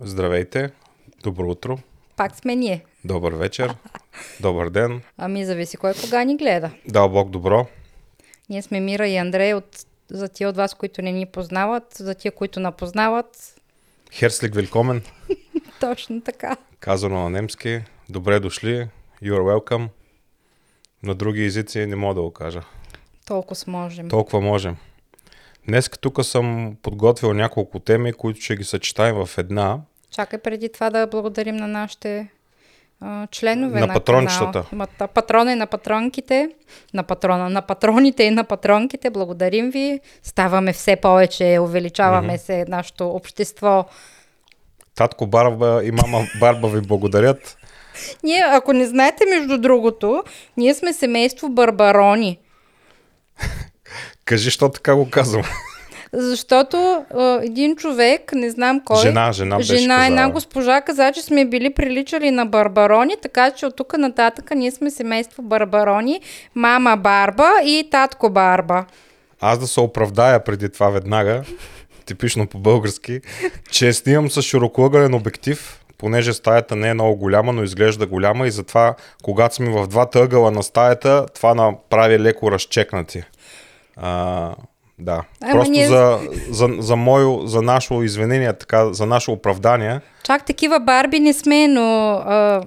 Здравейте, добро утро, Пак сме ние. добър вечер, добър ден. Ами зависи кой кога ни гледа. Дал Бог добро. Ние сме Мира и Андрей от, за тия от вас, които не ни познават, за тия, които напознават. Херслик Велкомен, Точно така. казано на немски. Добре дошли, you are welcome. На други езици не мога да го кажа. Толкова сможем. Толкова можем. Днес тук съм подготвил няколко теми, които ще ги съчетаем в една. Чакай преди това да благодарим на нашите а, членове На на, патрончетата. канала. Ма- Патрона и на патронките, на патрона, на патроните и на патронките. Благодарим ви. Ставаме все повече, увеличаваме се нашето общество. Татко Барба и мама Барба ви благодарят. Ние, ако не знаете, между другото, ние сме семейство барбарони. Кажи, що така го казвам. Защото а, един човек, не знам кой, Жена, жена беше жена една госпожа каза, че сме били приличали на барбарони, така че от тук нататък ние сме семейство барбарони, мама Барба и татко Барба. Аз да се оправдая преди това веднага, типично по-български, че снимам с широкоъгълен обектив, понеже стаята не е много голяма, но изглежда голяма и затова, когато сме в двата ъгъла на стаята, това направи леко разчекнати. А, да. Ама Просто ние- за, за, за, мое, за наше извинение, така, за наше оправдание, Чак такива барби не сме, но а,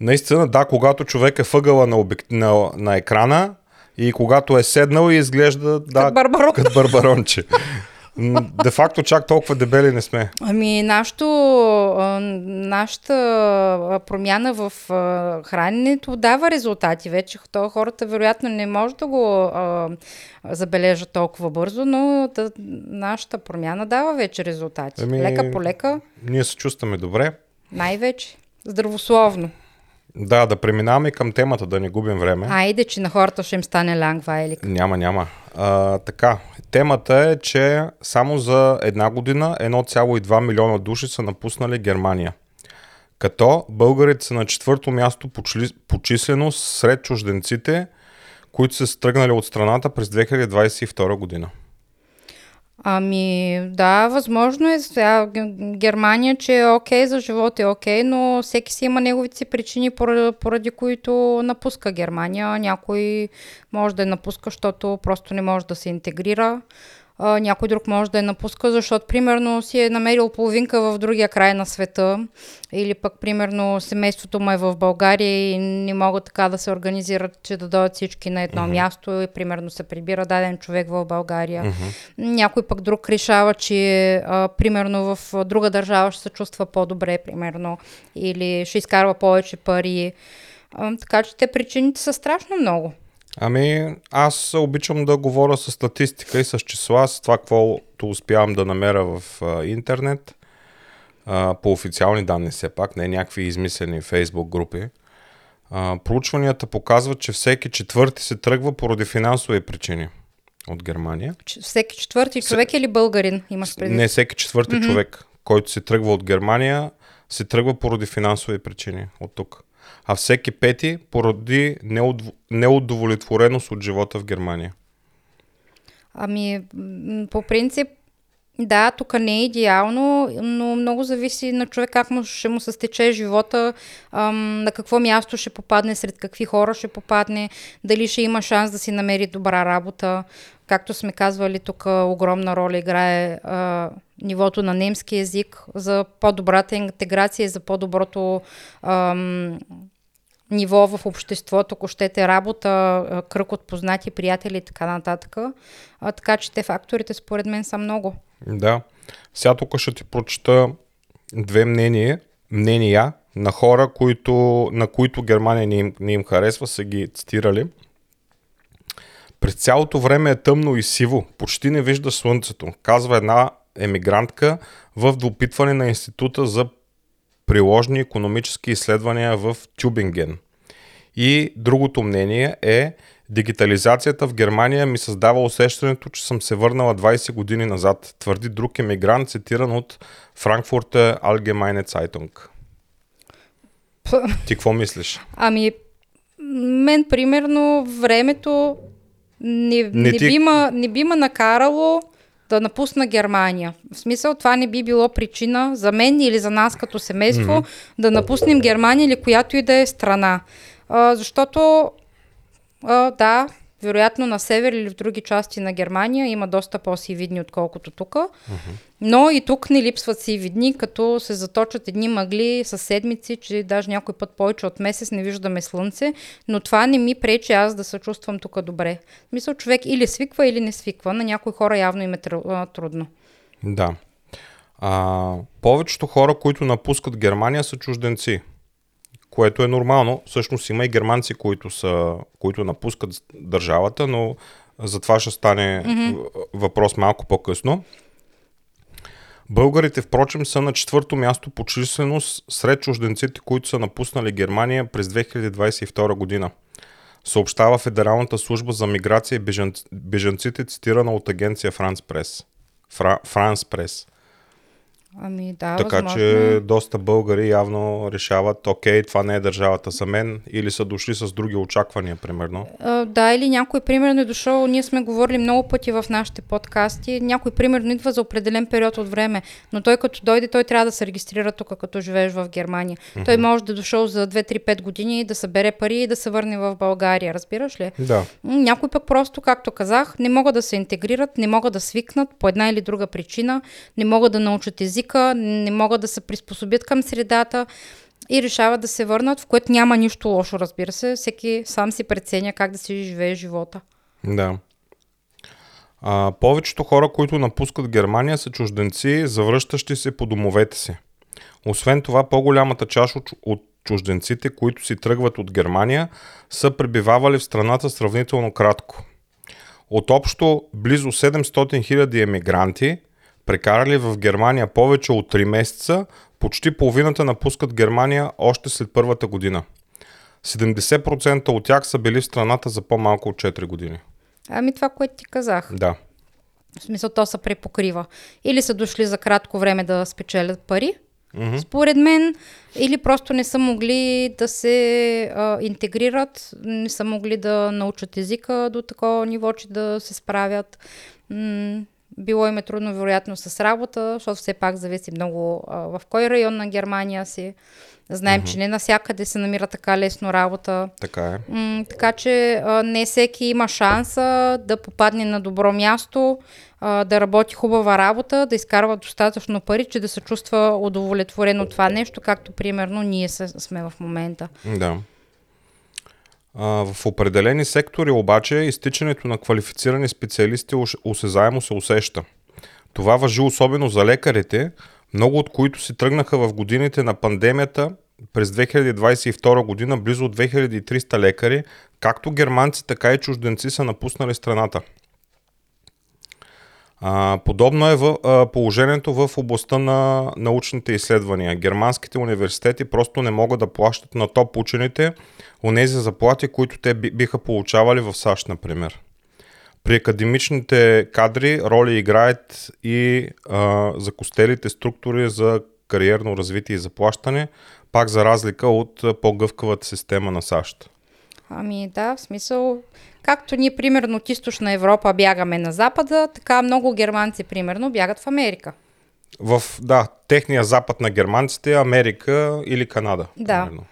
Наистина, да, когато човек е въгъла на, обек... на, на екрана и когато е седнал и изглежда да, Като барбарон. като барбаронче. Де факто чак толкова дебели не сме. Ами, нашото, нашата промяна в храненето дава резултати вече. То хората вероятно не може да го а, забележат толкова бързо, но да, нашата промяна дава вече резултати. Ами- Лека по лека, Ние се чувстваме добре. най-вече. Здравословно. Да, да преминаваме към темата, да не губим време. Айде, че на хората ще им стане лангвайлик. Няма, няма. А, така, темата е, че само за една година 1,2 милиона души са напуснали Германия. Като българите са на четвърто място по, чли... по численост сред чужденците, които са стръгнали от страната през 2022 година. Ами, да, възможно е Германия, че е окей, за живота е окей, но всеки си има неговите си причини, поради, поради които напуска Германия. Някой може да я напуска, защото просто не може да се интегрира. А, някой друг може да я напуска, защото примерно си е намерил половинка в другия край на света или пък примерно семейството му е в България и не могат така да се организират, че да дойдат всички на едно място и примерно се прибира даден човек в България. Някой пък друг решава, че а, примерно в друга държава ще се чувства по-добре, примерно, или ще изкарва повече пари. А, така че те причините са страшно много. Ами, аз обичам да говоря с статистика и с числа, с това, каквото успявам да намеря в а, интернет, а, по официални данни все пак, не някакви измислени фейсбук групи. А, проучванията показват, че всеки четвърти се тръгва поради финансови причини от Германия. Всеки четвърти човек или българин имаш предвид? Не всеки четвърти mm-hmm. човек, който се тръгва от Германия, се тръгва поради финансови причини от тук. А всеки пети поради неудов... неудовлетвореност от живота в Германия. Ами, по принцип, да, тук не е идеално, но много зависи на човек как му, ще му се стече живота, ам, на какво място ще попадне, сред какви хора ще попадне, дали ще има шанс да си намери добра работа. Както сме казвали, тук огромна роля играе а, нивото на немски язик за по-добрата интеграция и за по-доброто ам, ниво в обществото, ако щете работа, кръг от познати приятели и така нататък. А, така че те факторите според мен са много. Да. Сега тук ще ти прочета две мнения, мнения на хора, които, на които Германия не им, не им харесва, са ги цитирали. През цялото време е тъмно и сиво, почти не вижда слънцето, казва една емигрантка в допитване на Института за приложни економически изследвания в Тюбинген. И другото мнение е, дигитализацията в Германия ми създава усещането, че съм се върнала 20 години назад, твърди друг емигрант, цитиран от Frankfurter Allgemeine Zeitung. Ти какво мислиш? Ами, мен, примерно, времето не, Не не, ти- би, ма, не би ма накарало да напусна Германия. В смисъл, това не би било причина за мен или за нас като семейство mm-hmm. да напуснем Германия или която и да е страна. А, защото, а, да, вероятно на север или в други части на Германия има доста по-сиви дни, отколкото тук. Uh-huh. Но и тук не липсват сиви дни, като се заточат едни мъгли с седмици, че даже някой път повече от месец не виждаме слънце, но това не ми пречи аз да се чувствам тук добре. Мисля, човек или свиква, или не свиква. На някои хора явно им е трудно. Да. А, повечето хора, които напускат Германия, са чужденци което е нормално. Всъщност има и германци, които, са, които напускат държавата, но за това ще стане mm-hmm. въпрос малко по-късно. Българите, впрочем, са на четвърто място по численост сред чужденците, които са напуснали Германия през 2022 година. Съобщава Федералната служба за миграция и бежанците, цитирана от агенция France Press. Фра, France Press. Ами да, Така възможно. че доста българи явно решават, окей, това не е държавата за мен, или са дошли с други очаквания, примерно. А, да, или някой примерно е дошъл, ние сме говорили много пъти в нашите подкасти, някой примерно идва за определен период от време, но той като дойде, той трябва да се регистрира тук, като живееш в Германия. Mm-hmm. Той може да е дошъл за 2-3-5 години, да събере пари и да се върне в България, разбираш ли? Да. Някой пък просто, както казах, не могат да се интегрират, не могат да свикнат по една или друга причина, не могат да научат език езика, не могат да се приспособят към средата и решават да се върнат, в което няма нищо лошо, разбира се. Всеки сам си преценя как да си живее живота. Да. А, повечето хора, които напускат Германия, са чужденци, завръщащи се по домовете си. Освен това, по-голямата част от, чужденците, които си тръгват от Германия, са пребивавали в страната сравнително кратко. От общо близо 700 000 емигранти – прекарали в Германия повече от 3 месеца, почти половината напускат Германия още след първата година. 70% от тях са били в страната за по-малко от 4 години. Ами това, което ти казах. Да. В смисъл, то се препокрива. Или са дошли за кратко време да спечелят пари, mm-hmm. според мен, или просто не са могли да се а, интегрират, не са могли да научат езика до такова ниво, че да се справят. М- било им е трудно, вероятно, с работа, защото все пак зависи много а, в кой район на Германия си. Знаем, mm-hmm. че не навсякъде се намира така лесно работа. Така е. М- така че а, не всеки има шанса да попадне на добро място, а, да работи хубава работа, да изкарва достатъчно пари, че да се чувства удовлетворен от това нещо, както примерно ние сме в момента. Да. В определени сектори обаче изтичането на квалифицирани специалисти осезаемо се усеща. Това въжи особено за лекарите, много от които си тръгнаха в годините на пандемията през 2022 година близо 2300 лекари, както германци, така и чужденци са напуснали страната. Подобно е в, положението в областта на научните изследвания. Германските университети просто не могат да плащат на топ учените онези заплати, които те биха получавали в САЩ, например. При академичните кадри роли играят и а, закостелите структури за кариерно развитие и заплащане, пак за разлика от по-гъвкавата система на САЩ. Ами да, в смисъл, както ние примерно от източна Европа бягаме на запада, така много германци примерно бягат в Америка. В, да, техния запад на германците е Америка или Канада. Да. Примерно.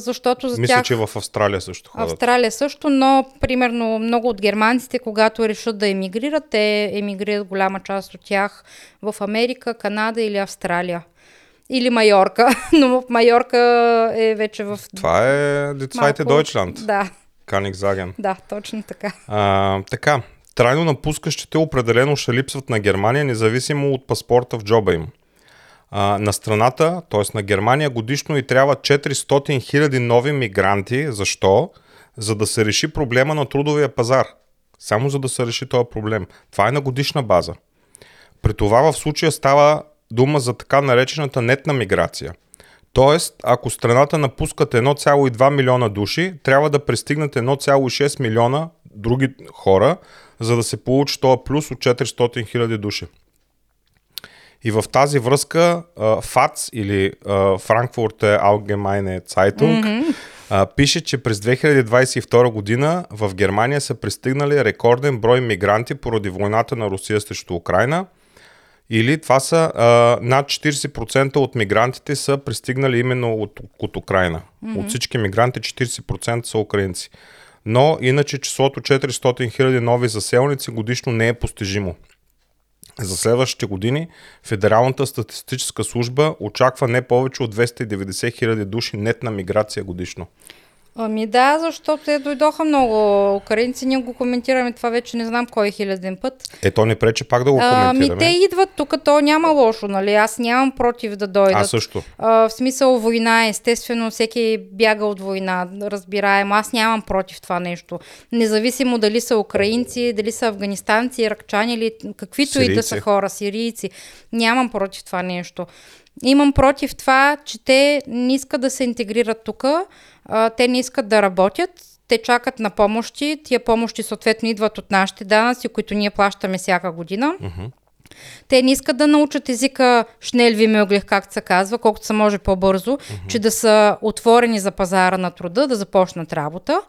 защото за Мисля, тях... че в Австралия също ходят. Австралия също, но примерно много от германците, когато решат да емигрират, те емигрират голяма част от тях в Америка, Канада или Австралия или Майорка, но Майорка е вече в... Това е Децвайте Дойчланд. Да. Каник Заген. Да, точно така. А, така, трайно напускащите определено ще липсват на Германия, независимо от паспорта в джоба им. А, на страната, т.е. на Германия, годишно и трябва 400 000 нови мигранти. Защо? За да се реши проблема на трудовия пазар. Само за да се реши този проблем. Това е на годишна база. При това в случая става дума за така наречената нетна миграция. Тоест, ако страната напускат 1,2 милиона души, трябва да пристигнат 1,6 милиона други хора, за да се получи този плюс от 400 хиляди души. И в тази връзка ФАЦ или Frankfurt Allgemeine Zeitung А, пише, че през 2022 година в Германия са пристигнали рекорден брой мигранти поради войната на Русия срещу Украина. Или това са а, над 40% от мигрантите са пристигнали именно от, от Украина. Mm-hmm. От всички мигранти 40% са украинци. Но иначе числото 400 000 нови заселници годишно не е постижимо. За следващите години Федералната статистическа служба очаква не повече от 290 хиляди души нетна миграция годишно. Ами да, защото те дойдоха много украинци, ние го коментираме това вече не знам кой е хиляден път. Е, то не прече пак да го коментираме. Ами те идват тук, то няма лошо, нали? Аз нямам против да дойдат. Аз също. А, в смисъл война, естествено, всеки бяга от война, разбираем. Аз нямам против това нещо. Независимо дали са украинци, дали са афганистанци, иракчани или каквито сирийци. и да са хора, сирийци. Нямам против това нещо. Имам против това, че те не искат да се интегрират тук, те не искат да работят, те чакат на помощи, тия помощи съответно идват от нашите данъци, които ние плащаме всяка година. Uh-huh. Те не искат да научат езика шнелви мъглих, както се казва, колкото се може по-бързо, uh-huh. че да са отворени за пазара на труда, да започнат работа.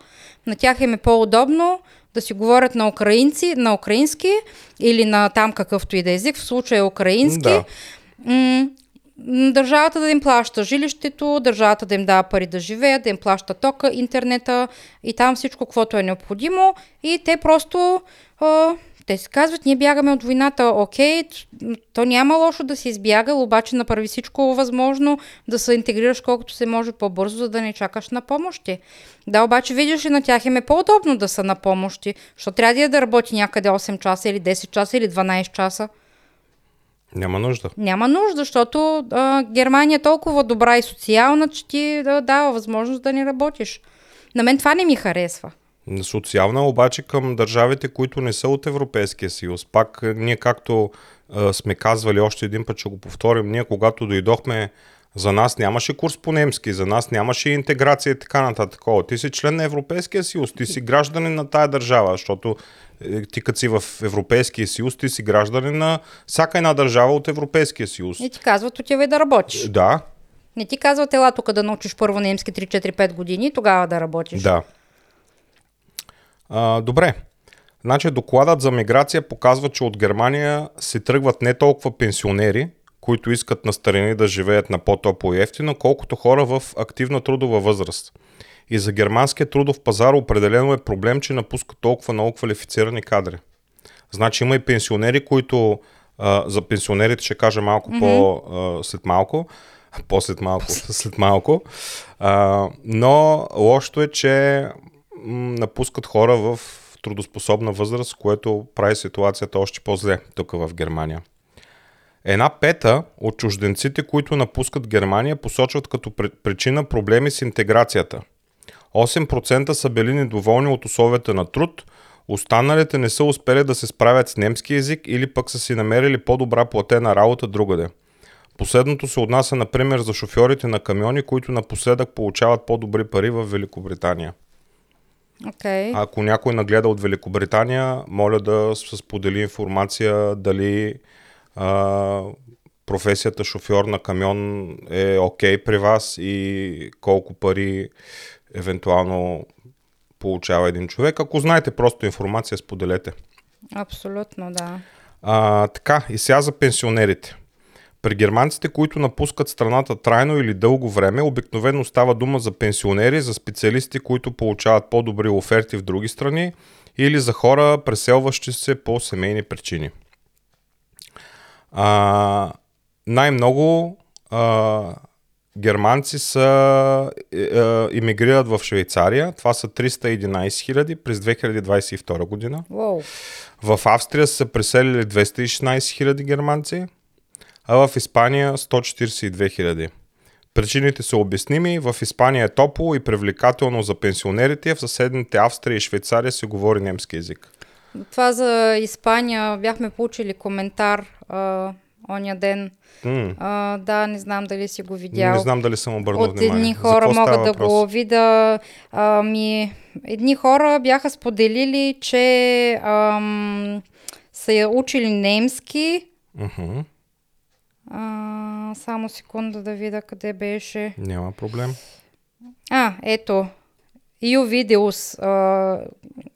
На тях им е по-удобно да си говорят на украинци, на украински или на там какъвто и да е език, в случая украински. Да. М- държавата да им плаща жилището, държавата да им дава пари да живеят, да им плаща тока, интернета и там всичко, каквото е необходимо. И те просто, а, те си казват, ние бягаме от войната, окей, то няма лошо да си избягал, обаче направи всичко възможно да се интегрираш колкото се може по-бързо, за да не чакаш на помощи. Да, обаче видиш ли на тях им е по-удобно да са на помощи, защото трябва да, да работи някъде 8 часа или 10 часа или 12 часа. Няма нужда. Няма нужда, защото а, Германия е толкова добра и социална, че ти да, дава възможност да не работиш. На мен това не ми харесва. Социална обаче към държавите, които не са от Европейския съюз. Пак ние както а, сме казвали още един път, ще го повторим, ние когато дойдохме за нас нямаше курс по немски, за нас нямаше интеграция и така нататък. Ти си член на Европейския съюз, ти си гражданин на тая държава, защото ти като си в Европейския съюз, ти си гражданин на всяка една държава от Европейския съюз. И ти казват, отивай да работиш. Да. Не ти казват, ела тук да научиш първо немски 3-4-5 години и тогава да работиш. Да. А, добре. Значи докладът за миграция показва, че от Германия се тръгват не толкова пенсионери, които искат на старини да живеят на по-топло и ефтино, колкото хора в активна трудова възраст. И за германския трудов пазар определено е проблем, че напускат толкова много квалифицирани кадри. Значи има и пенсионери, които а, за пенсионерите ще кажа малко mm-hmm. по а, след малко, по-след малко, след малко. А, но лошото е, че м, напускат хора в трудоспособна възраст, което прави ситуацията още по-зле тук в Германия. Една пета от чужденците, които напускат Германия, посочват като причина проблеми с интеграцията – 8% са били недоволни от условията на труд, останалите не са успели да се справят с немски язик или пък са си намерили по-добра платена работа другаде. Последното се отнася, например, за шофьорите на камиони, които напоследък получават по-добри пари в Великобритания. Okay. Ако някой нагледа от Великобритания, моля да се сподели информация дали а, професията шофьор на камион е окей okay при вас и колко пари евентуално получава един човек. Ако знаете просто информация, споделете. Абсолютно, да. А, така, и сега за пенсионерите. При германците, които напускат страната трайно или дълго време, обикновено става дума за пенсионери, за специалисти, които получават по-добри оферти в други страни или за хора, преселващи се по семейни причини. А, най-много а, германци са е, е, иммигрират в Швейцария. Това са 311 хиляди през 2022 година. Wow. В Австрия са преселили 216 хиляди германци, а в Испания 142 хиляди. Причините са обясними. В Испания е топло и привлекателно за пенсионерите, в съседните Австрия и Швейцария се говори немски язик. Това за Испания бяхме получили коментар а, оня ден. Mm. А, да, не знам дали си го видял. Не знам дали съм обърнал От едни хора могат да въпрос? го видя. Ами, едни хора бяха споделили, че ам, са учили немски. Uh-huh. А, само секунда да видя къде беше. Няма проблем. А, ето. Ювидеус, а,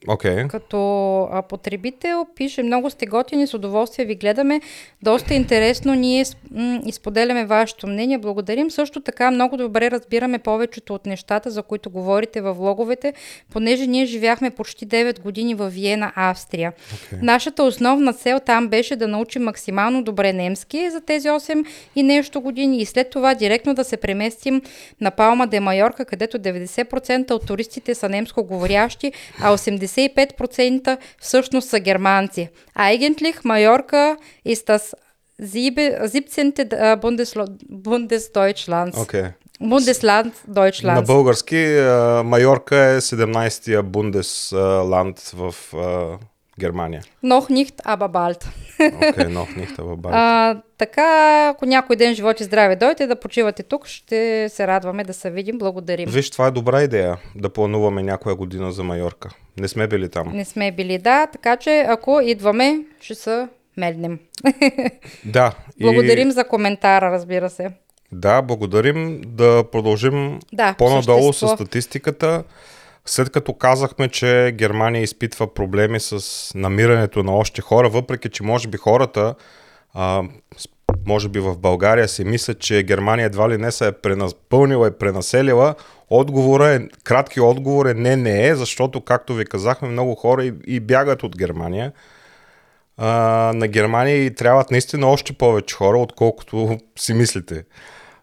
Окей. като а, потребител, пише много сте готини, с удоволствие ви гледаме. Доста интересно, ние м- изподеляме вашето мнение. Благодарим. Също така много добре разбираме повечето от нещата, за които говорите във влоговете, понеже ние живяхме почти 9 години в Виена, Австрия. Okay. Нашата основна цел там беше да научим максимално добре немски за тези 8 и нещо години и след това директно да се преместим на Палма де Майорка, където 90% от туристите са немско говорящи, а 85% всъщност са германци. Eigentlich Майорка ist das siebe- 17. Bundeslo- Bundesdeutschlands. Окей. Bundesland На български Майорка е 17-я Бундесланд в Германия. Noch nicht, aber bald. Окей, нов нихта в Бали. А, така, ако някой ден живот и здраве дойде да почивате тук, ще се радваме да се видим. Благодарим. Виж, това е добра идея, да плануваме някоя година за Майорка. Не сме били там. Не сме били, да, така че ако идваме, ще се меднем. Да. и- Благодарим за коментара, разбира се. Да, благодарим. Да продължим Да, по по-надолу с същество. статистиката. След като казахме, че Германия изпитва проблеми с намирането на още хора, въпреки че може би хората, а, може би в България си мислят, че Германия едва ли не се е пренапълнила и пренаселила, отговора е, кратки отговор е не, не е, защото, както ви казахме, много хора и, и бягат от Германия. А, на Германия и трябват наистина още повече хора, отколкото си мислите.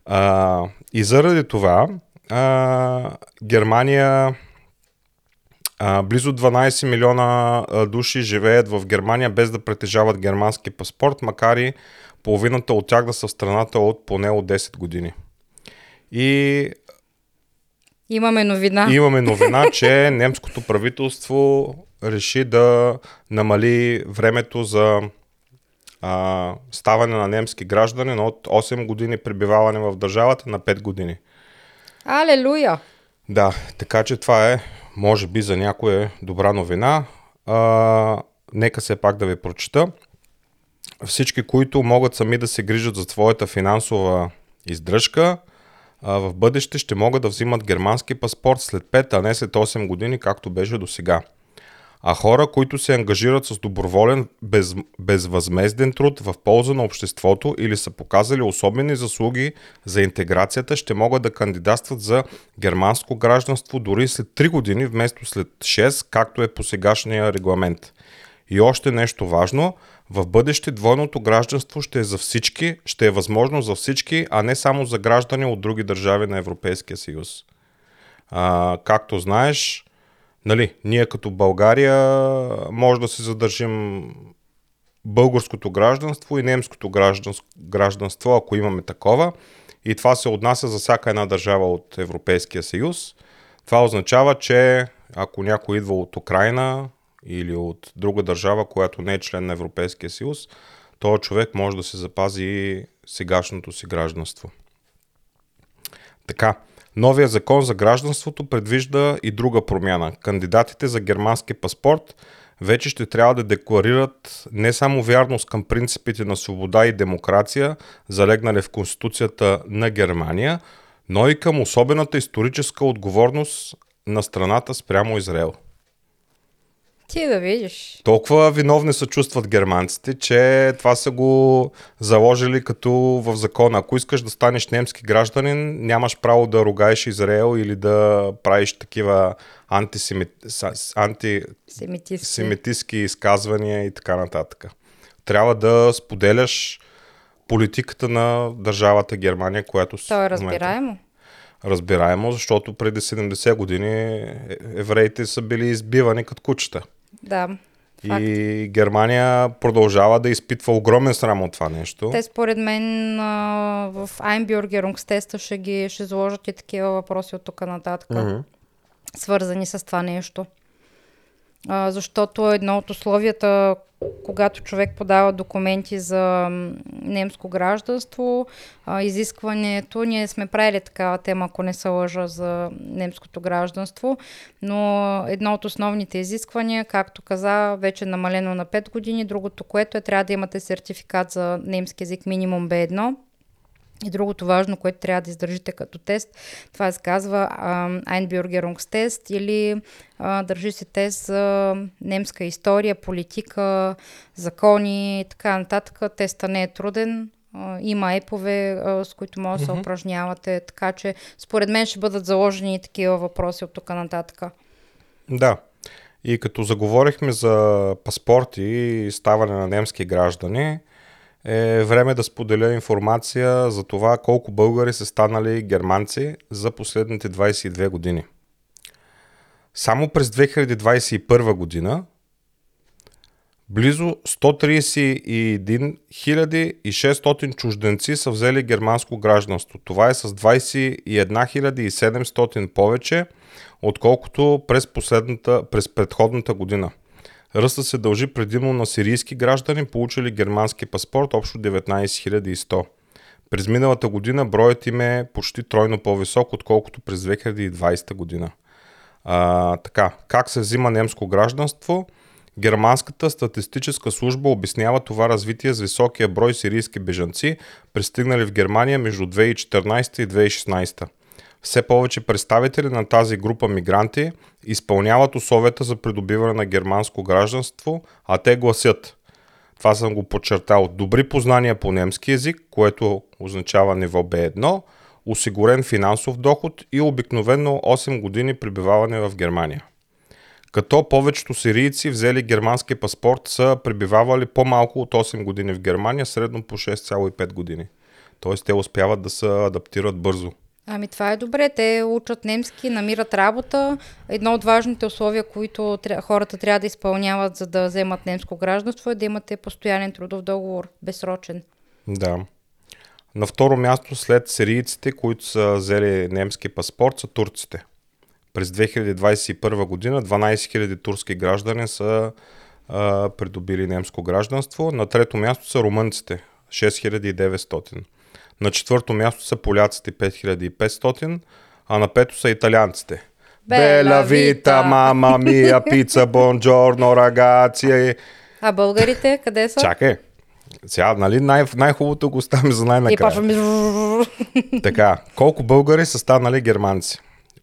А, и заради това а, Германия а, близо 12 милиона души живеят в Германия без да притежават германски паспорт, макар и половината от тях да са в страната от поне от 10 години. И Имаме новина. Имаме новина, че немското правителство реши да намали времето за а, ставане на немски гражданин от 8 години пребиваване в държавата на 5 години. Алелуя! Да, така че това е, може би за някой е добра новина. А, нека се пак да ви прочета. Всички, които могат сами да се грижат за своята финансова издръжка, а, в бъдеще ще могат да взимат германски паспорт след 5, а не след 8 години, както беше до сега. А хора, които се ангажират с доброволен без, безвъзмезден труд в полза на обществото или са показали особени заслуги за интеграцията, ще могат да кандидатстват за германско гражданство дори след 3 години вместо след 6, както е по сегашния регламент. И още нещо важно, в бъдеще двойното гражданство ще е за всички, ще е възможно за всички, а не само за граждани от други държави на Европейския съюз. А, както знаеш, нали, ние като България може да се задържим българското гражданство и немското гражданство, ако имаме такова. И това се отнася за всяка една държава от Европейския съюз. Това означава, че ако някой идва от Украина или от друга държава, която не е член на Европейския съюз, този човек може да се запази сегашното си гражданство. Така, новия закон за гражданството предвижда и друга промяна. Кандидатите за германски паспорт вече ще трябва да декларират не само вярност към принципите на свобода и демокрация, залегнали в Конституцията на Германия, но и към особената историческа отговорност на страната спрямо Израел. Ти да видиш. Толкова виновни се чувстват германците, че това са го заложили като в закона. Ако искаш да станеш немски гражданин, нямаш право да ругаеш Израел или да правиш такива антисемит... антисемитистски изказвания и така нататък. Трябва да споделяш политиката на държавата Германия, която То е разбираемо. Разбираемо, защото преди 70 години евреите са били избивани като кучета. Да. Факт. И Германия продължава да изпитва огромен срам от това нещо. Те според мен а, в Einbürgerungsteста ще ги ще заложат и такива въпроси от тук нататък, Мгм. свързани с това нещо. А, защото едно от условията, когато човек подава документи за немско гражданство, а, изискването, ние сме правили такава тема, ако не се лъжа, за немското гражданство, но едно от основните изисквания, както каза, вече е намалено на 5 години, другото, което е, трябва да имате сертификат за немски език минимум B1 И другото важно, което трябва да издържите като тест, това се казва тест или а, държи се тест за немска история, политика, закони и така нататък. Теста не е труден, има епове, с които може да се упражнявате, така че според мен ще бъдат заложени такива въпроси от тук нататък. Да. И като заговорихме за паспорти и ставане на немски граждани, е време да споделя информация за това колко българи са станали германци за последните 22 години. Само през 2021 година близо 131 600 чужденци са взели германско гражданство. Това е с 21 700 повече, отколкото през, през предходната година – Ръста се дължи предимно на сирийски граждани, получили германски паспорт, общо 19 100. През миналата година броят им е почти тройно по-висок, отколкото през 2020 година. А, така, как се взима немско гражданство? Германската статистическа служба обяснява това развитие с високия брой сирийски бежанци, пристигнали в Германия между 2014 и 2016 все повече представители на тази група мигранти изпълняват условията за придобиване на германско гражданство, а те гласят това съм го подчертал. Добри познания по немски язик, което означава ниво B1, осигурен финансов доход и обикновено 8 години пребиваване в Германия. Като повечето сирийци взели германски паспорт са пребивавали по-малко от 8 години в Германия, средно по 6,5 години. Тоест те успяват да се адаптират бързо. Ами това е добре. Те учат немски, намират работа. Едно от важните условия, които хората трябва да изпълняват, за да вземат немско гражданство, е да имате постоянен трудов договор, безсрочен. Да. На второ място след сирийците, които са взели немски паспорт, са турците. През 2021 година 12 000 турски граждани са а, придобили немско гражданство. На трето място са румънците 6900. На четвърто място са поляците 5500, а на пето са италианците. Бела вита, мама мия, пица, бонджорно, рагация. А българите къде са? Чакай. Сега, нали, най- най-хубавото го оставим за най-накрая. така, колко българи са станали германци?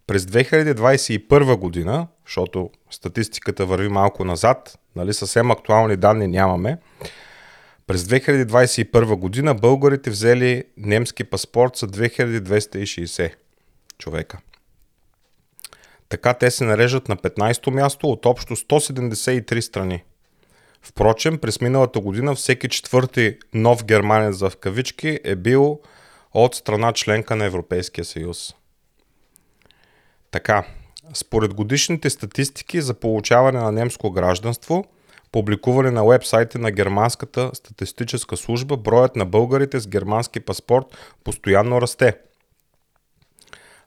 През 2021 година, защото статистиката върви малко назад, нали, съвсем актуални данни нямаме, през 2021 година българите взели немски паспорт за 2260 човека. Така те се нарежат на 15-то място от общо 173 страни. Впрочем, през миналата година всеки четвърти нов германец в кавички е бил от страна членка на Европейския съюз. Така, според годишните статистики за получаване на немско гражданство – публикуване на вебсайта на Германската статистическа служба, броят на българите с германски паспорт постоянно расте.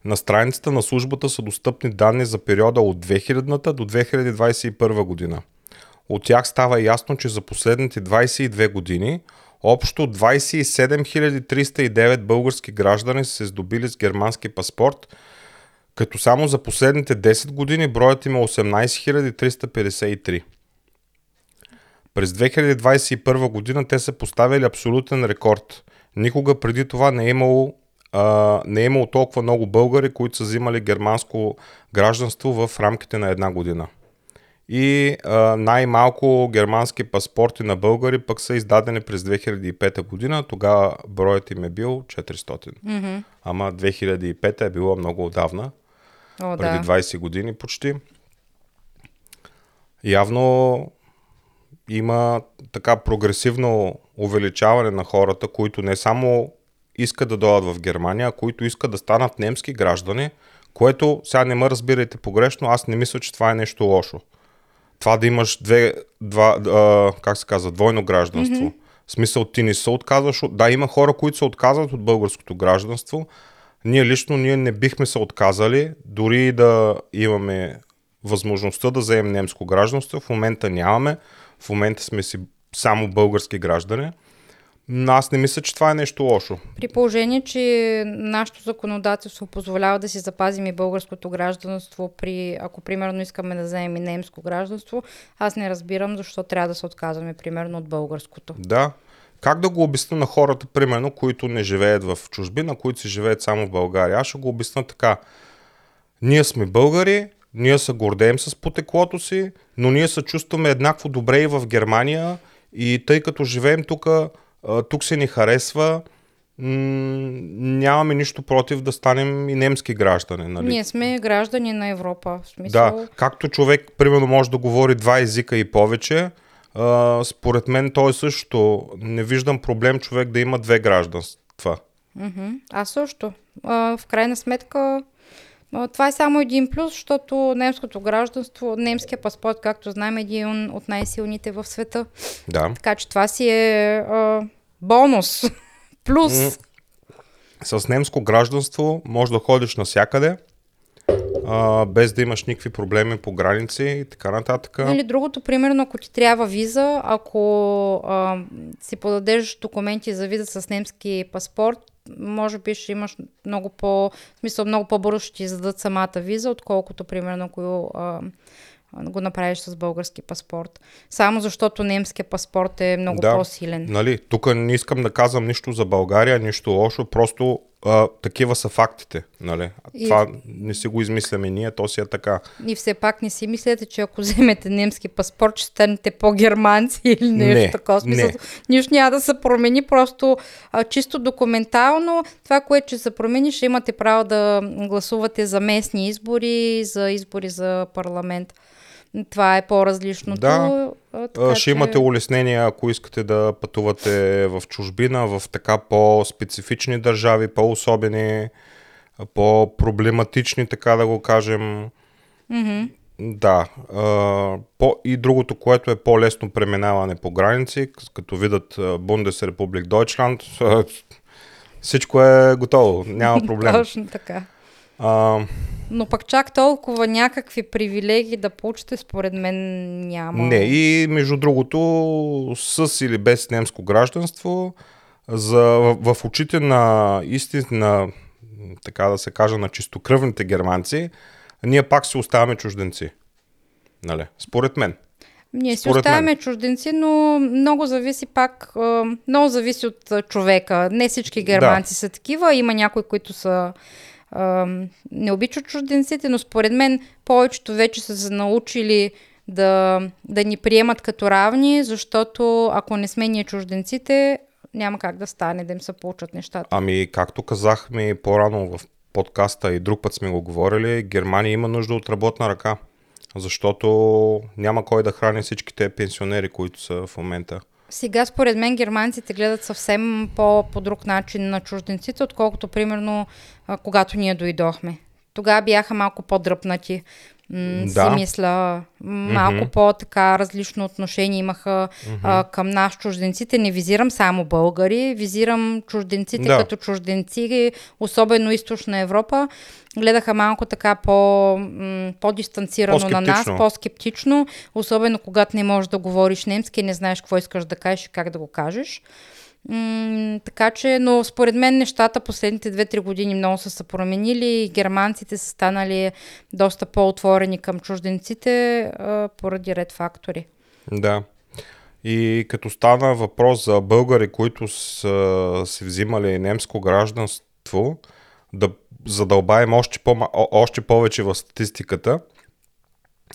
На страницата на службата са достъпни данни за периода от 2000 до 2021 година. От тях става ясно, че за последните 22 години общо 27 309 български граждани са се здобили с германски паспорт, като само за последните 10 години броят им е 18 353. През 2021 година те са поставили абсолютен рекорд. Никога преди това не е имало а, не е имало толкова много българи, които са взимали германско гражданство в рамките на една година. И а, най-малко германски паспорти на българи пък са издадени през 2005 година. Тогава броят им е бил 400. Mm-hmm. Ама 2005 е било много отдавна. О, преди да. 20 години почти. Явно има така прогресивно увеличаване на хората, които не само искат да дойдат в Германия, а които искат да станат немски граждани, което сега не ме разбирайте погрешно, аз не мисля, че това е нещо лошо. Това да имаш две, два, а, как се казва, двойно гражданство. Mm-hmm. В смисъл ти не се отказваш. От... Да, има хора, които се отказват от българското гражданство. Ние лично ние не бихме се отказали, дори да имаме възможността да вземем немско гражданство. В момента нямаме. В момента сме си само български граждани. Но аз не мисля, че това е нещо лошо. При положение, че нашето законодателство позволява да си запазим и българското гражданство, при, ако примерно искаме да вземем и немско гражданство, аз не разбирам защо трябва да се отказваме примерно от българското. Да, как да го обясня на хората, примерно, които не живеят в чужбина, които си живеят само в България? Аз ще го обясня така. Ние сме българи, ние се гордеем с потеклото си, но ние се чувстваме еднакво добре и в Германия и тъй като живеем тук, тук се ни харесва, м- нямаме нищо против да станем и немски граждани. Нали? Ние сме граждани на Европа. В смисъл... Да, както човек, примерно, може да говори два езика и повече, а, според мен то е също. Не виждам проблем човек да има две гражданства. Аз също. А, в крайна сметка, това е само един плюс, защото немското гражданство, немския паспорт, както знаем, е един от най-силните в света. Да. Така че това си е а, бонус. Плюс. С немско гражданство може да ходиш навсякъде, а, без да имаш никакви проблеми по граници и така нататък. Или другото, примерно, ако ти трябва виза, ако а, си подадеш документи за виза с немски паспорт, може би ще имаш много по, в смисъл много по-бързо ще ти издадат самата виза, отколкото, примерно, ако а, го направиш с български паспорт. Само защото немския паспорт е много Да. по-силен. Нали, тук не искам да казвам нищо за България, нищо лошо, просто а, такива са фактите. Нали. И- Това не си го измисляме ние, то си е така. И все пак не си мислете, че ако вземете немски паспорт, ще станете по-германци или нещо Не, такова. Смисъл, не. Нищо няма да се промени, просто а, чисто документално. Това, което ще се промени, ще имате право да гласувате за местни избори, за избори за парламент. Това е по-различното. Да. А, А, Ще имате улеснения, ако искате да пътувате в чужбина, в така по-специфични държави, по-особени, по-проблематични, така да го кажем. Да. А, по, и другото, което е по-лесно преминаване по граници, като видят Бундесрепублик Дойчланд, всичко е готово, няма проблем. Точно така. А, Но пък чак толкова някакви привилегии да получите, според мен няма. Не, и между другото, с или без немско гражданство, за, в, в очите на истин, на, така да се каже, на чистокръвните германци, ние пак си оставаме чужденци. Нали? Според мен. Ние си оставяме чужденци, но много зависи пак, много зависи от човека. Не всички германци са такива, има някои, които са не обичат чужденците, но според мен повечето вече са се научили да, да ни приемат като равни, защото ако не сме ние чужденците, няма как да стане да им се получат нещата. Ами, както казахме по-рано в подкаста и друг път сме го говорили, Германия има нужда от работна ръка. Защото няма кой да храни всичките пенсионери, които са в момента. Сега според мен германците гледат съвсем по, по друг начин на чужденците, отколкото примерно когато ние дойдохме. Тогава бяха малко по-дръпнати. М- Да. Си мисля, малко по-така различно отношение имаха а, към нас чужденците. Не визирам само българи, визирам чужденците Да. като чужденци, особено източна Европа. Гледаха малко така по, м- по-дистанцирано на нас, по-скептично, особено когато не можеш да говориш немски, не знаеш какво искаш да кажеш и как да го кажеш. Така че, но според мен нещата последните 2-3 години много са се променили и германците са станали доста по-отворени към чужденците а, поради ред фактори. Да. И като стана въпрос за българи, които са си взимали немско гражданство, да задълбаем още, по, още повече в статистиката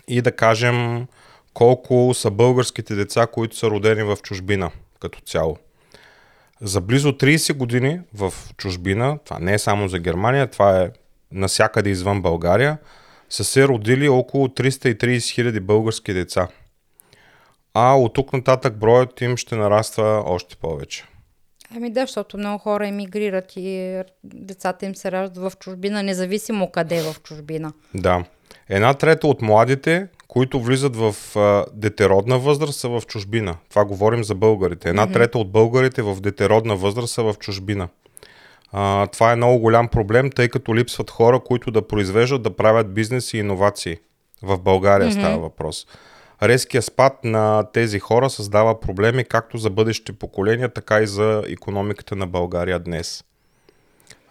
и да кажем колко са българските деца, които са родени в чужбина като цяло. За близо 30 години в чужбина, това не е само за Германия, това е насякъде извън България, са се родили около 330 хиляди български деца. А от тук нататък броят им ще нараства още повече. Ами да, защото много хора емигрират и децата им се раждат в чужбина, независимо къде в чужбина. Да. Една трета от младите, които влизат в а, детеродна възраст, са в чужбина. Това говорим за българите. Една mm-hmm. трета от българите в детеродна възраст са в чужбина. А, това е много голям проблем, тъй като липсват хора, които да произвеждат, да правят бизнес и иновации. В България mm-hmm. става въпрос. Резкият спад на тези хора създава проблеми както за бъдещите поколения, така и за економиката на България днес.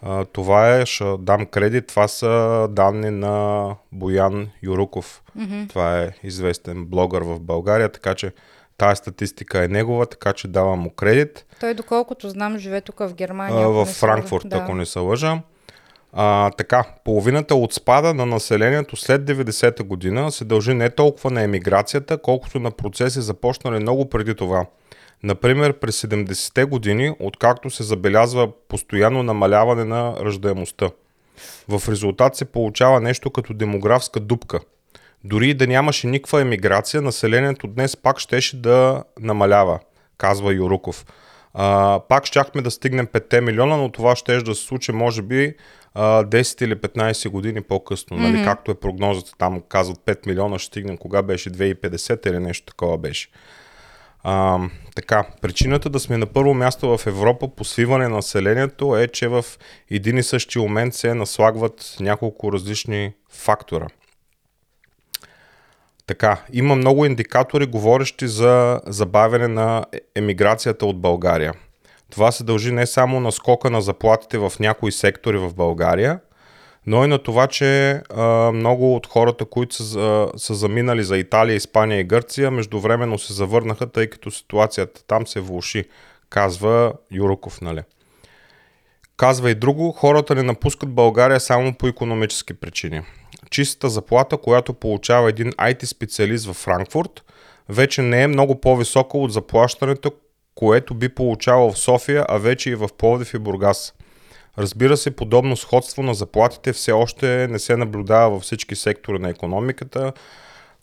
А, това е, ще дам кредит, това са данни на Боян Юруков. Mm-hmm. Това е известен блогър в България, така че Тая статистика е негова, така че давам му кредит. Той, доколкото знам, живее тук в Германия. А, в Франкфурт, лъжа. ако не се лъжа. А, така, половината от спада на населението след 90-та година се дължи не толкова на емиграцията, колкото на процеси започнали много преди това. Например, през 70-те години, откакто се забелязва постоянно намаляване на ръждаемостта. В резултат се получава нещо като демографска дупка. Дори и да нямаше никаква емиграция, населението днес пак щеше да намалява, казва Юруков. А, пак щяхме да стигнем 5 милиона, но това ще да се случи може би а, 10 или 15 години по-късно. Mm-hmm. Нали, както е прогнозата, там казват 5 милиона ще стигнем, кога беше 2050 или нещо такова беше. А, така, причината да сме на първо място в Европа по свиване на населението е, че в един и същи момент се наслагват няколко различни фактора. Така, има много индикатори, говорещи за забавяне на емиграцията от България. Това се дължи не само на скока на заплатите в някои сектори в България, но и на това, че а, много от хората, които са, са заминали за Италия, Испания и Гърция, междувременно се завърнаха, тъй като ситуацията там се влуши, казва Юроков, нали? Казва и друго, хората не напускат България само по економически причини. Чистата заплата, която получава един IT специалист в Франкфурт, вече не е много по-висока от заплащането, което би получавал в София, а вече и в Пловдив и Бургас. Разбира се, подобно сходство на заплатите все още не се наблюдава във всички сектори на економиката,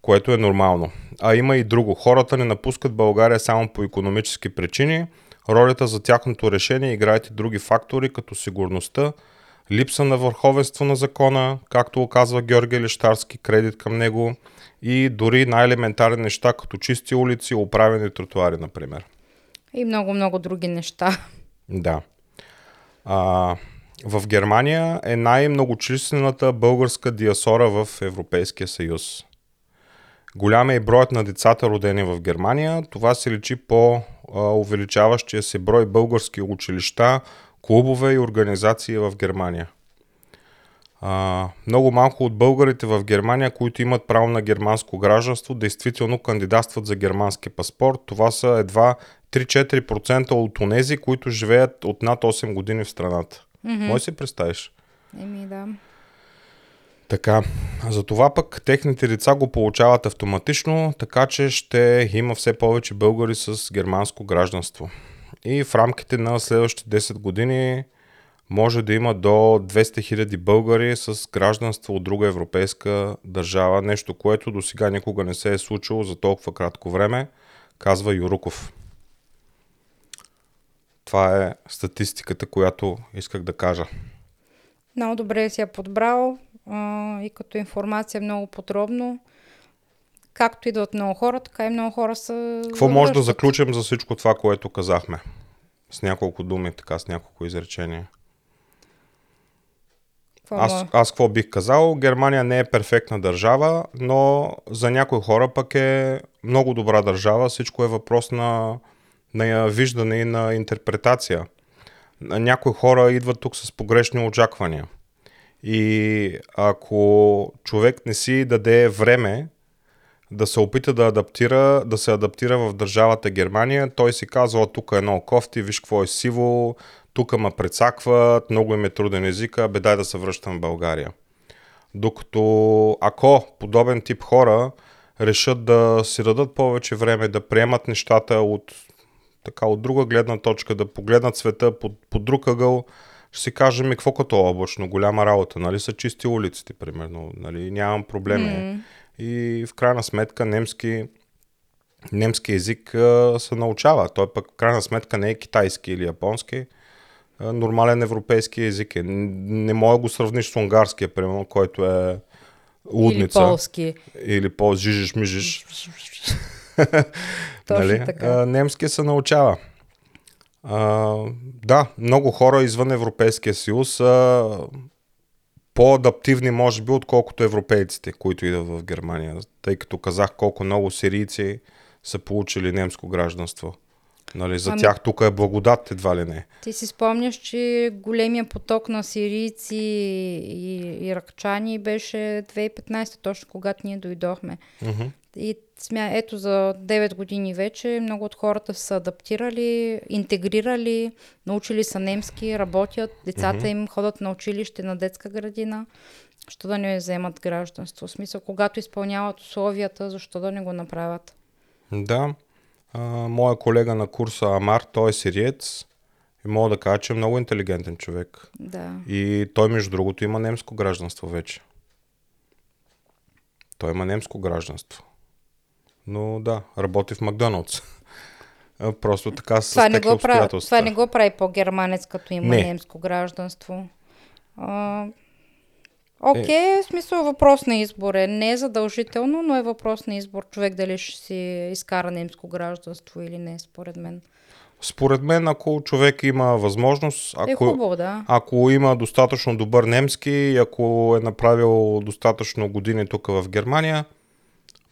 което е нормално. А има и друго. Хората не напускат България само по економически причини. Ролята за тяхното решение играят и други фактори, като сигурността, липса на върховенство на закона, както оказва Георги Лещарски, кредит към него и дори най-елементарни неща, като чисти улици, оправени тротуари, например. И много-много други неща. Да. А, в Германия е най-многочислената българска диасора в Европейския съюз. Голям е и броят на децата родени в Германия. Това се личи по а, увеличаващия се брой български училища, клубове и организации в Германия. А, много малко от българите в Германия, които имат право на германско гражданство, действително кандидатстват за германски паспорт. Това са едва 3-4% от онези, които живеят от над 8 години в страната. Mm-hmm. Може си представиш? Еми да. Така, за това пък техните деца го получават автоматично, така че ще има все повече българи с германско гражданство. И в рамките на следващите 10 години може да има до 200 000 българи с гражданство от друга европейска държава, нещо, което до сега никога не се е случило за толкова кратко време, казва Юруков. Това е статистиката, която исках да кажа. Много добре си я подбрал а, и като информация много подробно. Както идват много хора, така и много хора са. Какво може да заключим за всичко това, което казахме? С няколко думи, така, с няколко изречения. Какво Аз, може? аз какво бих казал? Германия не е перфектна държава, но за някои хора пък е много добра държава. Всичко е въпрос на, на виждане и на интерпретация. Някои хора идват тук с погрешни очаквания. И ако човек не си даде време да се опита да адаптира, да се адаптира в държавата Германия, той си казва, «О, тук е много кофти, виж какво е сиво, тук ме прецакват, много им е труден езика, бе дай да се връщам в България. Докато ако подобен тип хора решат да си дадат повече време, да приемат нещата от, така, от друга гледна точка, да погледнат света под, под друг ъгъл, ще си кажем и какво като облачно, голяма работа, нали са чисти улиците, примерно, нали, нямам проблеми. Mm. И в крайна сметка немски, немски език а, се научава. Той пък в крайна сметка не е китайски или японски, а, нормален европейски език е. Не мога да го сравниш с унгарския, примерно, който е лудница. Или полски. Или по жижиш мижиш. Точно нали? така. А, немски се научава. А, да, много хора извън Европейския съюз са по-адаптивни, може би, отколкото европейците, които идват в Германия. Тъй като казах колко много сирийци са получили немско гражданство. Нали, за Ами- тях тук е благодат, едва ли не. Ти си спомняш, че големия поток на сирийци и иракчани беше 2015, точно когато ние дойдохме. Мгм. И смя, ето за 9 години вече много от хората са адаптирали, интегрирали, научили са немски, работят, децата им ходят на училище, на детска градина. Защо да не вземат гражданство? В смисъл, когато изпълняват условията, защо да не го направят? Да. А, моя колега на курса Амар, той е сириец и мога да кажа, че е много интелигентен човек. Да. И той, между другото, има немско гражданство вече. Той има немско гражданство. Но да, работи в Макдоналдс. Просто така са Това не, го прави, това не го прави по-германец, като има Не. немско гражданство. А, Окей, в смисъл въпрос на избор е. Не е задължително, но е въпрос на избор човек дали ще си изкара немско гражданство или не, според мен. Според мен, ако човек има възможност, Е ако, хубаво, да. ако има достатъчно добър немски ако е направил достатъчно години тук в Германия,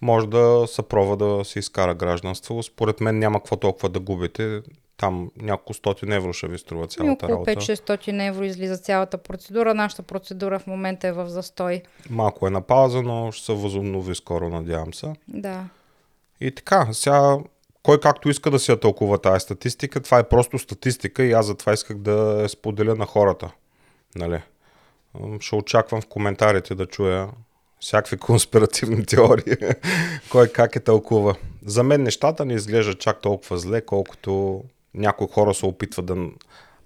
може да се пробва да се изкара гражданство. Според мен няма какво толкова да губите. Там няколко стотин евро ще ви струва цялата около работа. 5-600 евро излиза цялата процедура. Нашата процедура в момента е в застой. Малко е на пауза, но ще се възобнови скоро, надявам се. Да. И така, сега кой както иска да си я тълкува тази статистика, това е просто статистика и аз затова исках да я споделя на хората. Нали? Ще очаквам в коментарите да чуя всякакви конспиративни теории, кой как е тълкува. За мен нещата не изглеждат чак толкова зле, колкото някои хора се опитват да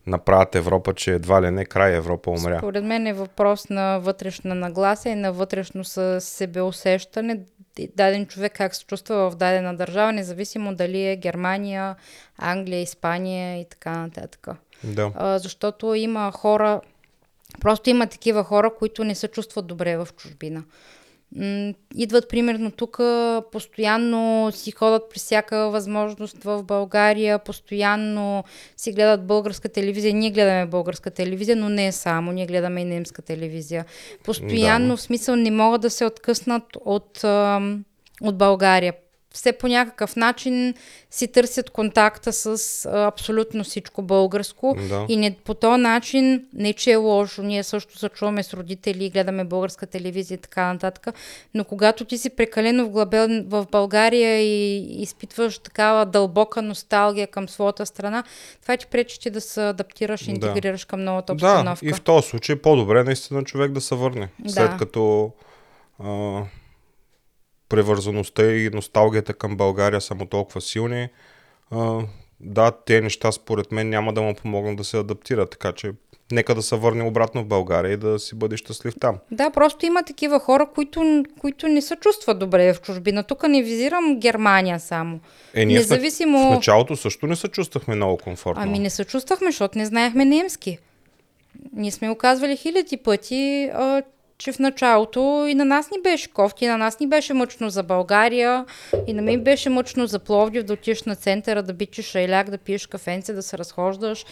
направят Европа, че едва ли не край Европа умря. Според мен е въпрос на вътрешна нагласа и на вътрешно себеусещане. Даден човек как се чувства в дадена държава, независимо дали е Германия, Англия, Испания и така нататък. Да. А, защото има хора, просто има такива хора, които не се чувстват добре в чужбина. Идват примерно тук, постоянно си ходят при всяка възможност в България, постоянно си гледат българска телевизия. Ние гледаме българска телевизия, но не само, ние гледаме и немска телевизия. Постоянно, Да. в смисъл, не могат да се откъснат от, от България. Все по някакъв начин си търсят контакта с а, абсолютно всичко българско. Да. И не, по този начин, не че е лошо, ние също се чуваме с родители, гледаме българска телевизия и така нататък, но когато ти си прекалено вглъбен в България и изпитваш такава дълбока носталгия към своята страна, това ти пречи ти да се адаптираш и Да. интегрираш към новата Да, обстановка. и в този случай по-добре наистина човек да се върне. Да. След като а, превързаността и носталгията към България са му толкова силни, а, да, те неща според мен няма да му помогнат да се адаптира, така че нека да се върне обратно в България и да си бъде щастлив там. Да, просто има такива хора, които, които не се чувстват добре в чужбина. Тук не визирам Германия само. Е, ние Независимо... в, началото също не се чувствахме много комфортно. Ами не се чувствахме, защото не знаехме немски. Ние сме оказвали хиляди пъти, а, че в началото и на нас ни беше кофти, и на нас ни беше мъчно за България, и на мен беше мъчно за Пловдив да отидеш на центъра, да бичеш шайляк, да пиеш кафенце, да се разхождаш,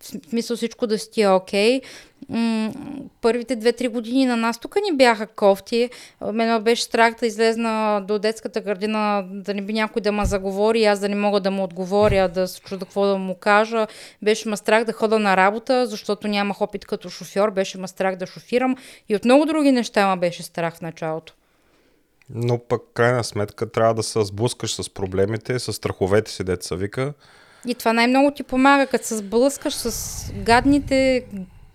в смисъл всичко да си е окей. М, първите две-три години на нас тук ни бяха кофти. А, Мен ме беше страх да излезна до детската градина, да не би някой да ме заговори, аз да не мога да му отговоря, да се чуда какво да му кажа. Беше ме страх да хода на работа, защото нямах опит като шофьор, беше ме страх да шофирам и от много други неща ме беше страх в началото. Но пък крайна сметка трябва да се сблъскаш с проблемите, с страховете си, деца вика. И това най-много ти помага, като се сблъскаш с гадните,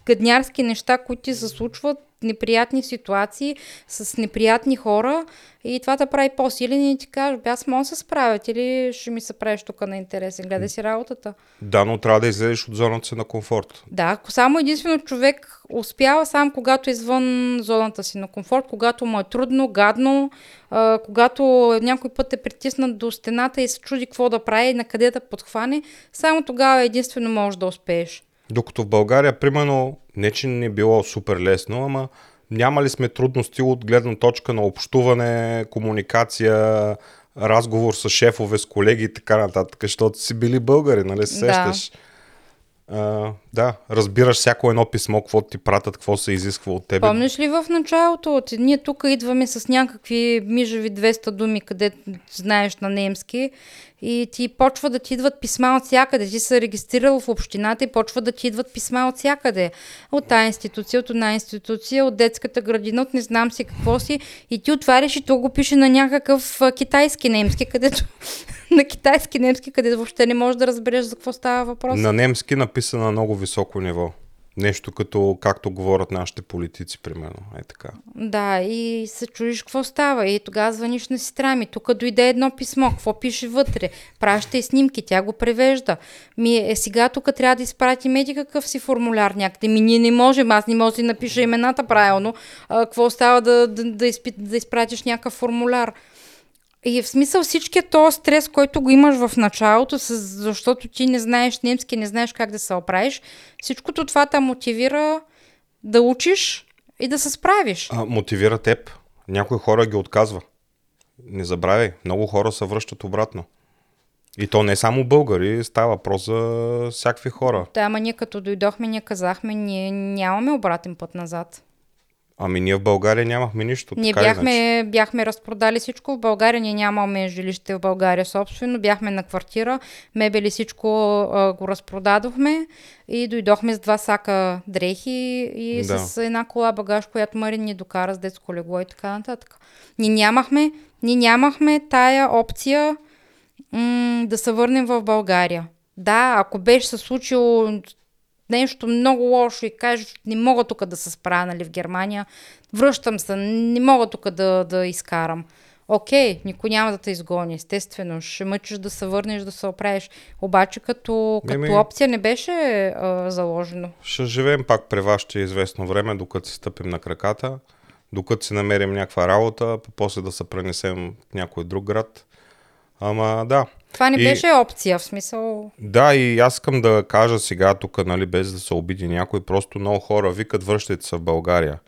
гаднярски неща, които ти се случват, неприятни ситуации, с неприятни хора и това те прави по-силен и ти кажеш, бе, аз мога да се справя, ти ли ще ми се правиш тук на интересен, гледай си работата. Да, но трябва да излезеш от зоната си на комфорт. Да, ако само единствено човек успява сам, когато е извън зоната си на комфорт, когато му е трудно, гадно, а, когато някой път е притиснат до стената и се чуди какво да прави и на къде да подхване, само тогава единствено можеш да успееш. Докато в България, примерно, не че не било супер лесно, ама нямали сме трудности от гледна точка на общуване, комуникация, разговор с шефове, с колеги и така нататък, защото си били българи, нали се Да. сещаш? а, да, разбираш всяко едно писмо, какво ти пратят, какво се изисква от теб. Помниш ли в началото, от ние тук идваме с някакви мижави 200 думи, къде знаеш на немски и ти почва да ти идват писма от всякъде. Ти се регистрирал в общината и почва да ти идват писма от всякъде. От тази институция, от една институция, от детската градина, от не знам си какво си. И ти отваряш и то го пише на някакъв китайски немски, където на китайски немски, където въобще не можеш да разбереш за какво става въпрос. На немски написано на много високо ниво. Нещо като както говорят нашите политици, примерно. Е така. Да, и се чудиш какво става. И тогава звъниш на сестра ми. Тук дойде едно писмо. Какво пише вътре? Праща и снимки. Тя го превежда. Ми е, сега тук трябва да изпратим еди какъв си формуляр някъде. Ми ние не можем. Аз не мога да напиша имената правилно. А, какво става да, да, да, изпи, да изпратиш някакъв формуляр? И в смисъл всичкият този стрес, който го имаш в началото, защото ти не знаеш немски, не знаеш как да се оправиш, всичкото това те мотивира да учиш и да се справиш. А, мотивира теб. Някои хора ги отказва. Не забравяй, много хора се връщат обратно. И то не само българи, става въпрос за всякакви хора. Да, ама ние като дойдохме, ние казахме, ние нямаме обратен път назад. Ами ние в България нямахме нищо. Ние така бяхме, иначе. бяхме разпродали всичко в България. Ние нямаме жилище в България собствено. Бяхме на квартира. Мебели всичко а, го разпродадохме и дойдохме с два сака дрехи и Да. с една кола багаж, която Марин ни докара с детско легло и така нататък. Ние нямахме, ние нямахме тая опция м- да се върнем в България. Да, ако беше се случило нещо много лошо и кажеш, не мога тук да се справя нали, в Германия, връщам се, не мога тук да, да изкарам. Окей, никой няма да те изгони, естествено. Ще мъчиш да се върнеш, да се оправиш. Обаче като, като Еми- опция не беше а, заложено. Ще живеем пак при вас, че известно време, докато си стъпим на краката, докато си намерим някаква работа, после да се пренесем в някой друг град. Ама да. Това не И- беше опция, в смисъл... Да, и аз искам да кажа сега тук, нали, без да се обиди някой, просто много хора викат връщайте се в България.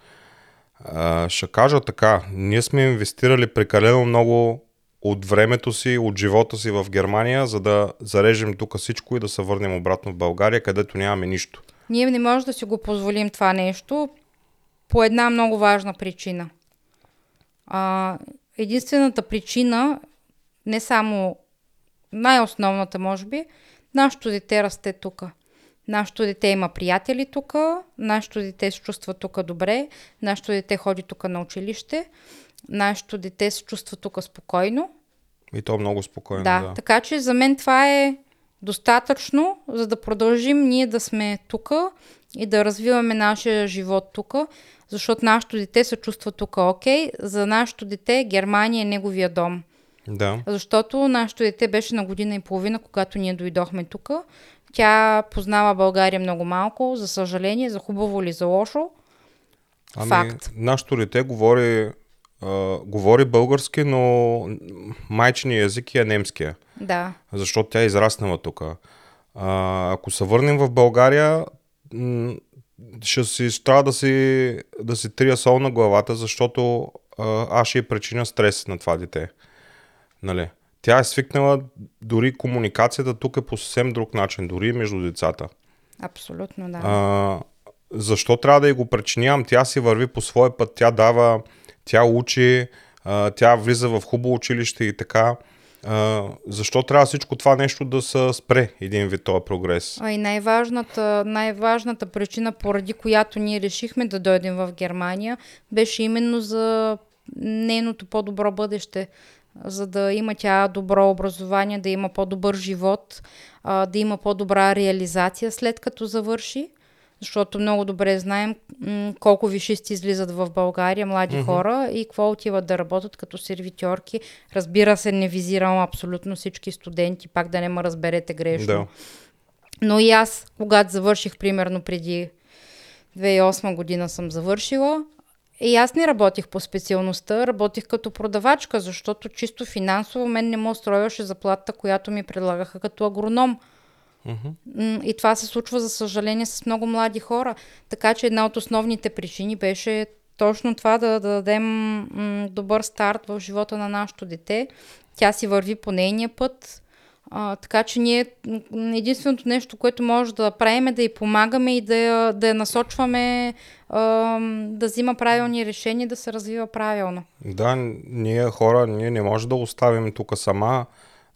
А, ще кажа така, ние сме инвестирали прекалено много от времето си, от живота си в Германия, за да зарежем тук всичко и да се върнем обратно в България, където нямаме нищо. Ние не можем да си го позволим това нещо по една много важна причина. А, единствената причина, не само най-основната, може би, нашето дете расте тук. Нашето дете има приятели тук, нашето дете се чувства тук добре, нашето дете ходи тук на училище, нашето дете се чувства тук спокойно. И то много спокойно. Да, Да. така че за мен това е достатъчно, за да продължим ние да сме тук и да развиваме нашия живот тук, защото нашето дете се чувства тук окей. За нашето дете Германия е неговия дом. Да. Защото нашето дете беше на година и половина, когато ние дойдохме тук. Тя познава България много малко, за съжаление, за хубаво или за лошо. Ами, Факт. Нашето дете говори, а, говори български, но майчиният език е немския. Да. защото тя е израснала тук. А, ако се върнем в България, ще си, трябва да си, да си трия сол на главата, защото а, аз ще причиня стрес на това дете. Нали? Тя е свикнала, дори комуникацията тук е по съвсем друг начин, дори между децата. Абсолютно, да. А, защо трябва да й го причинявам? Тя си върви по своя път, тя дава, тя учи, а, тя влиза в хубаво училище и така. А, защо трябва всичко това нещо да се спре един вид този прогрес? А и най-важната, най-важната причина, поради която ние решихме да дойдем в Германия, беше именно за нейното по-добро бъдеще. За да има тя добро образование, да има по-добър живот, а, да има по-добра реализация след като завърши. Защото много добре знаем м- колко вишисти излизат в България, млади mm-hmm. хора и какво отиват да работят като сервитьорки. Разбира се, не визирам абсолютно всички студенти, пак да не ме разберете грешно. Да. Но и аз, когато завърших, примерно преди 2008 година съм завършила, и аз не работих по специалността, работих като продавачка, защото чисто финансово мен не ме устроиваше заплата, която ми предлагаха като агроном. М, И това се случва, за съжаление, с много млади хора. Така че една от основните причини беше точно това да, да дадем м, добър старт в живота на нашето дете. Тя си върви по нейния път. А, така че ние единственото нещо, което може да правим е да й помагаме и да я, да я насочваме а, да взима правилни решения, да се развива правилно. Да, ние хора, ние не може да оставим тук сама.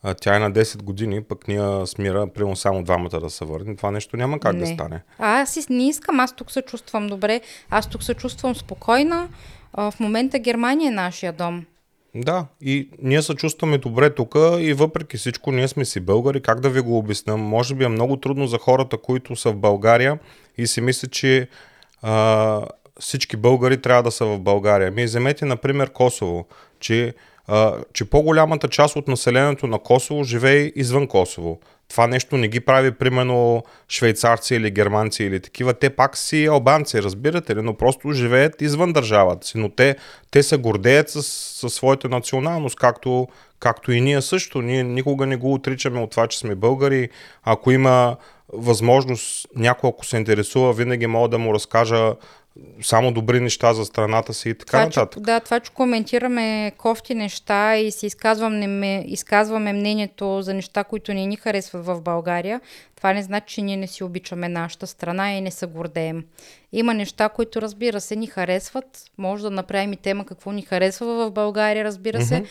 А, Тя е на 10 години, пък ние с Мира, примерно само двамата да се върнем. Това нещо няма как да Не. стане. А, аз не искам, аз тук се чувствам добре, аз тук се чувствам спокойна. А, в момента Германия е нашия дом. Да, и ние се чувстваме добре тук и въпреки всичко ние сме си българи. Как да ви го обясня? Може би е много трудно за хората, които са в България и си мислят, че а, всички българи трябва да са в България. Ми вземете, например, Косово, че, а, че по-голямата част от населението на Косово живее извън Косово. Това нещо не ги прави, примерно, швейцарци или германци или такива. Те пак си албанци, разбирате ли, но просто живеят извън държавата си. Но те, те се гордеят с, със своята националност, както, както и ние също. Ние никога не го отричаме от това, че сме българи. Ако има възможност, някой ако се интересува, винаги мога да му разкажа само добри неща за страната си и така Това, че, нататък. да, това, че коментираме кофти неща и си изказваме, изказваме мнението за неща, които не ни харесват в България, това не значи, че ние не си обичаме нашата страна и не се гордеем. Има неща, които разбира се ни харесват. Може да направим и тема какво ни харесва в България, разбира се.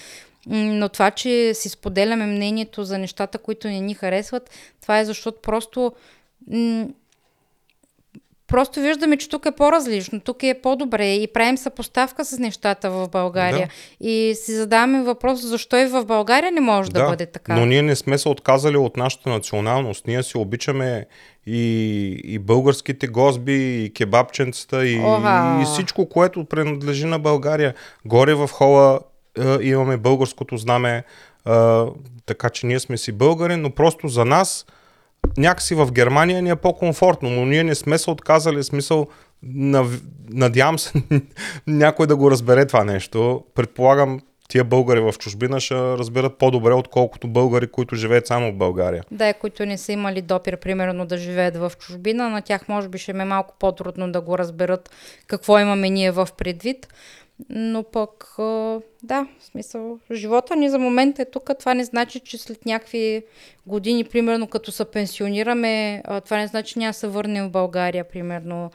Но това, че си споделяме мнението за нещата, които не ни харесват, това е защото просто Просто виждаме, че тук е по-различно, тук е по-добре и правим съпоставка с нещата в България. И си задаваме въпрос, защо и в България не може да, бъде така. Но ние не сме се отказали от нашата националност. Ние си обичаме и, и българските госби, и кебабченцата, и, и всичко, което принадлежи на България. Горе в хола е, имаме българското знаме, е, така че ние сме си българи, но просто за нас някакси в Германия ни е по-комфортно, но ние не сме се отказали, смисъл, надявам се някой да го разбере това нещо. Предполагам, тия българи в чужбина ще разберат по-добре, отколкото българи, които живеят само в България. Да, които не са имали допир, примерно, да живеят в чужбина, на тях може би ще им е малко по-трудно да го разберат какво имаме ние в предвид. Но пък, да, в смисъл, живота ни за момента е тук. Това не значи, че след някакви години, примерно, като се пенсионираме, това не значи, че няма се върнем в България, примерно.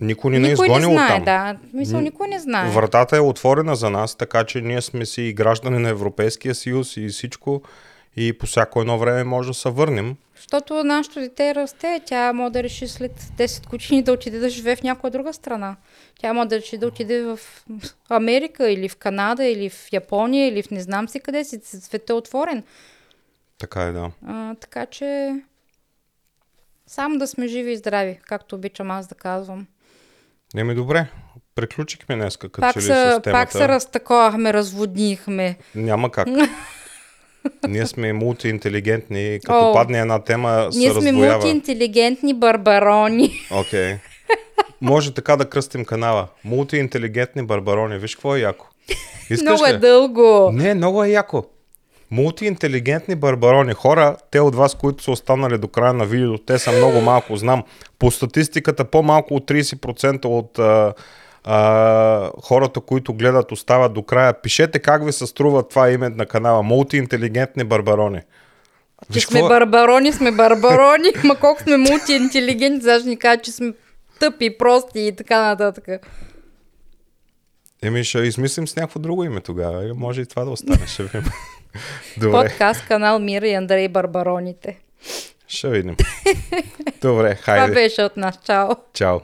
Никой ни не е не изгонил знае, оттам. да. Мисъл, никой не знае. Вратата е отворена за нас, така че ние сме си и граждани на Европейския съюз и всичко. И по всяко едно време може да се върнем. Защото нашето дете расте, тя може да реши след 10 години да отиде да живее в някоя друга страна. Тя може да реши да отиде в Америка или в Канада или в Япония или в не знам си къде си. Светът е отворен. Така е, да. А, така че само да сме живи и здрави, както обичам аз да казвам. Еми добре, приключихме днес, като Пак че ли се, с темата. пак се разтаковахме, разводнихме. Няма как. Ние сме мултиинтелигентни. Като О, падне една тема, се Ние сме раздвоява. мултиинтелигентни барбарони. Окей. Може така да кръстим канала. Мултиинтелигентни барбарони. Виж какво е яко. Искаш Много е ли? дълго. Не, много е яко. Мултиинтелигентни барбарони. Хора, те от вас, които са останали до края на видеото, те са много малко, знам. По статистиката по-малко от 30% от а, а, хората, които гледат, остават до края. Пишете как ви се струва това име на канала. Мултиинтелигентни барбарони. Че сме барбарони, сме барбарони, ма колко сме мултиинтелигентни, даже ни кажа, че сме тъпи, прости и така нататък. Еми, ще измислим с някакво друго име тогава. Или Може и това да остане. Ще видим. Добре, Подкаст, канал Мира и Андрей Барбароните. ще видим. Добре, Това хайде. беше от нас. Чао! Чао.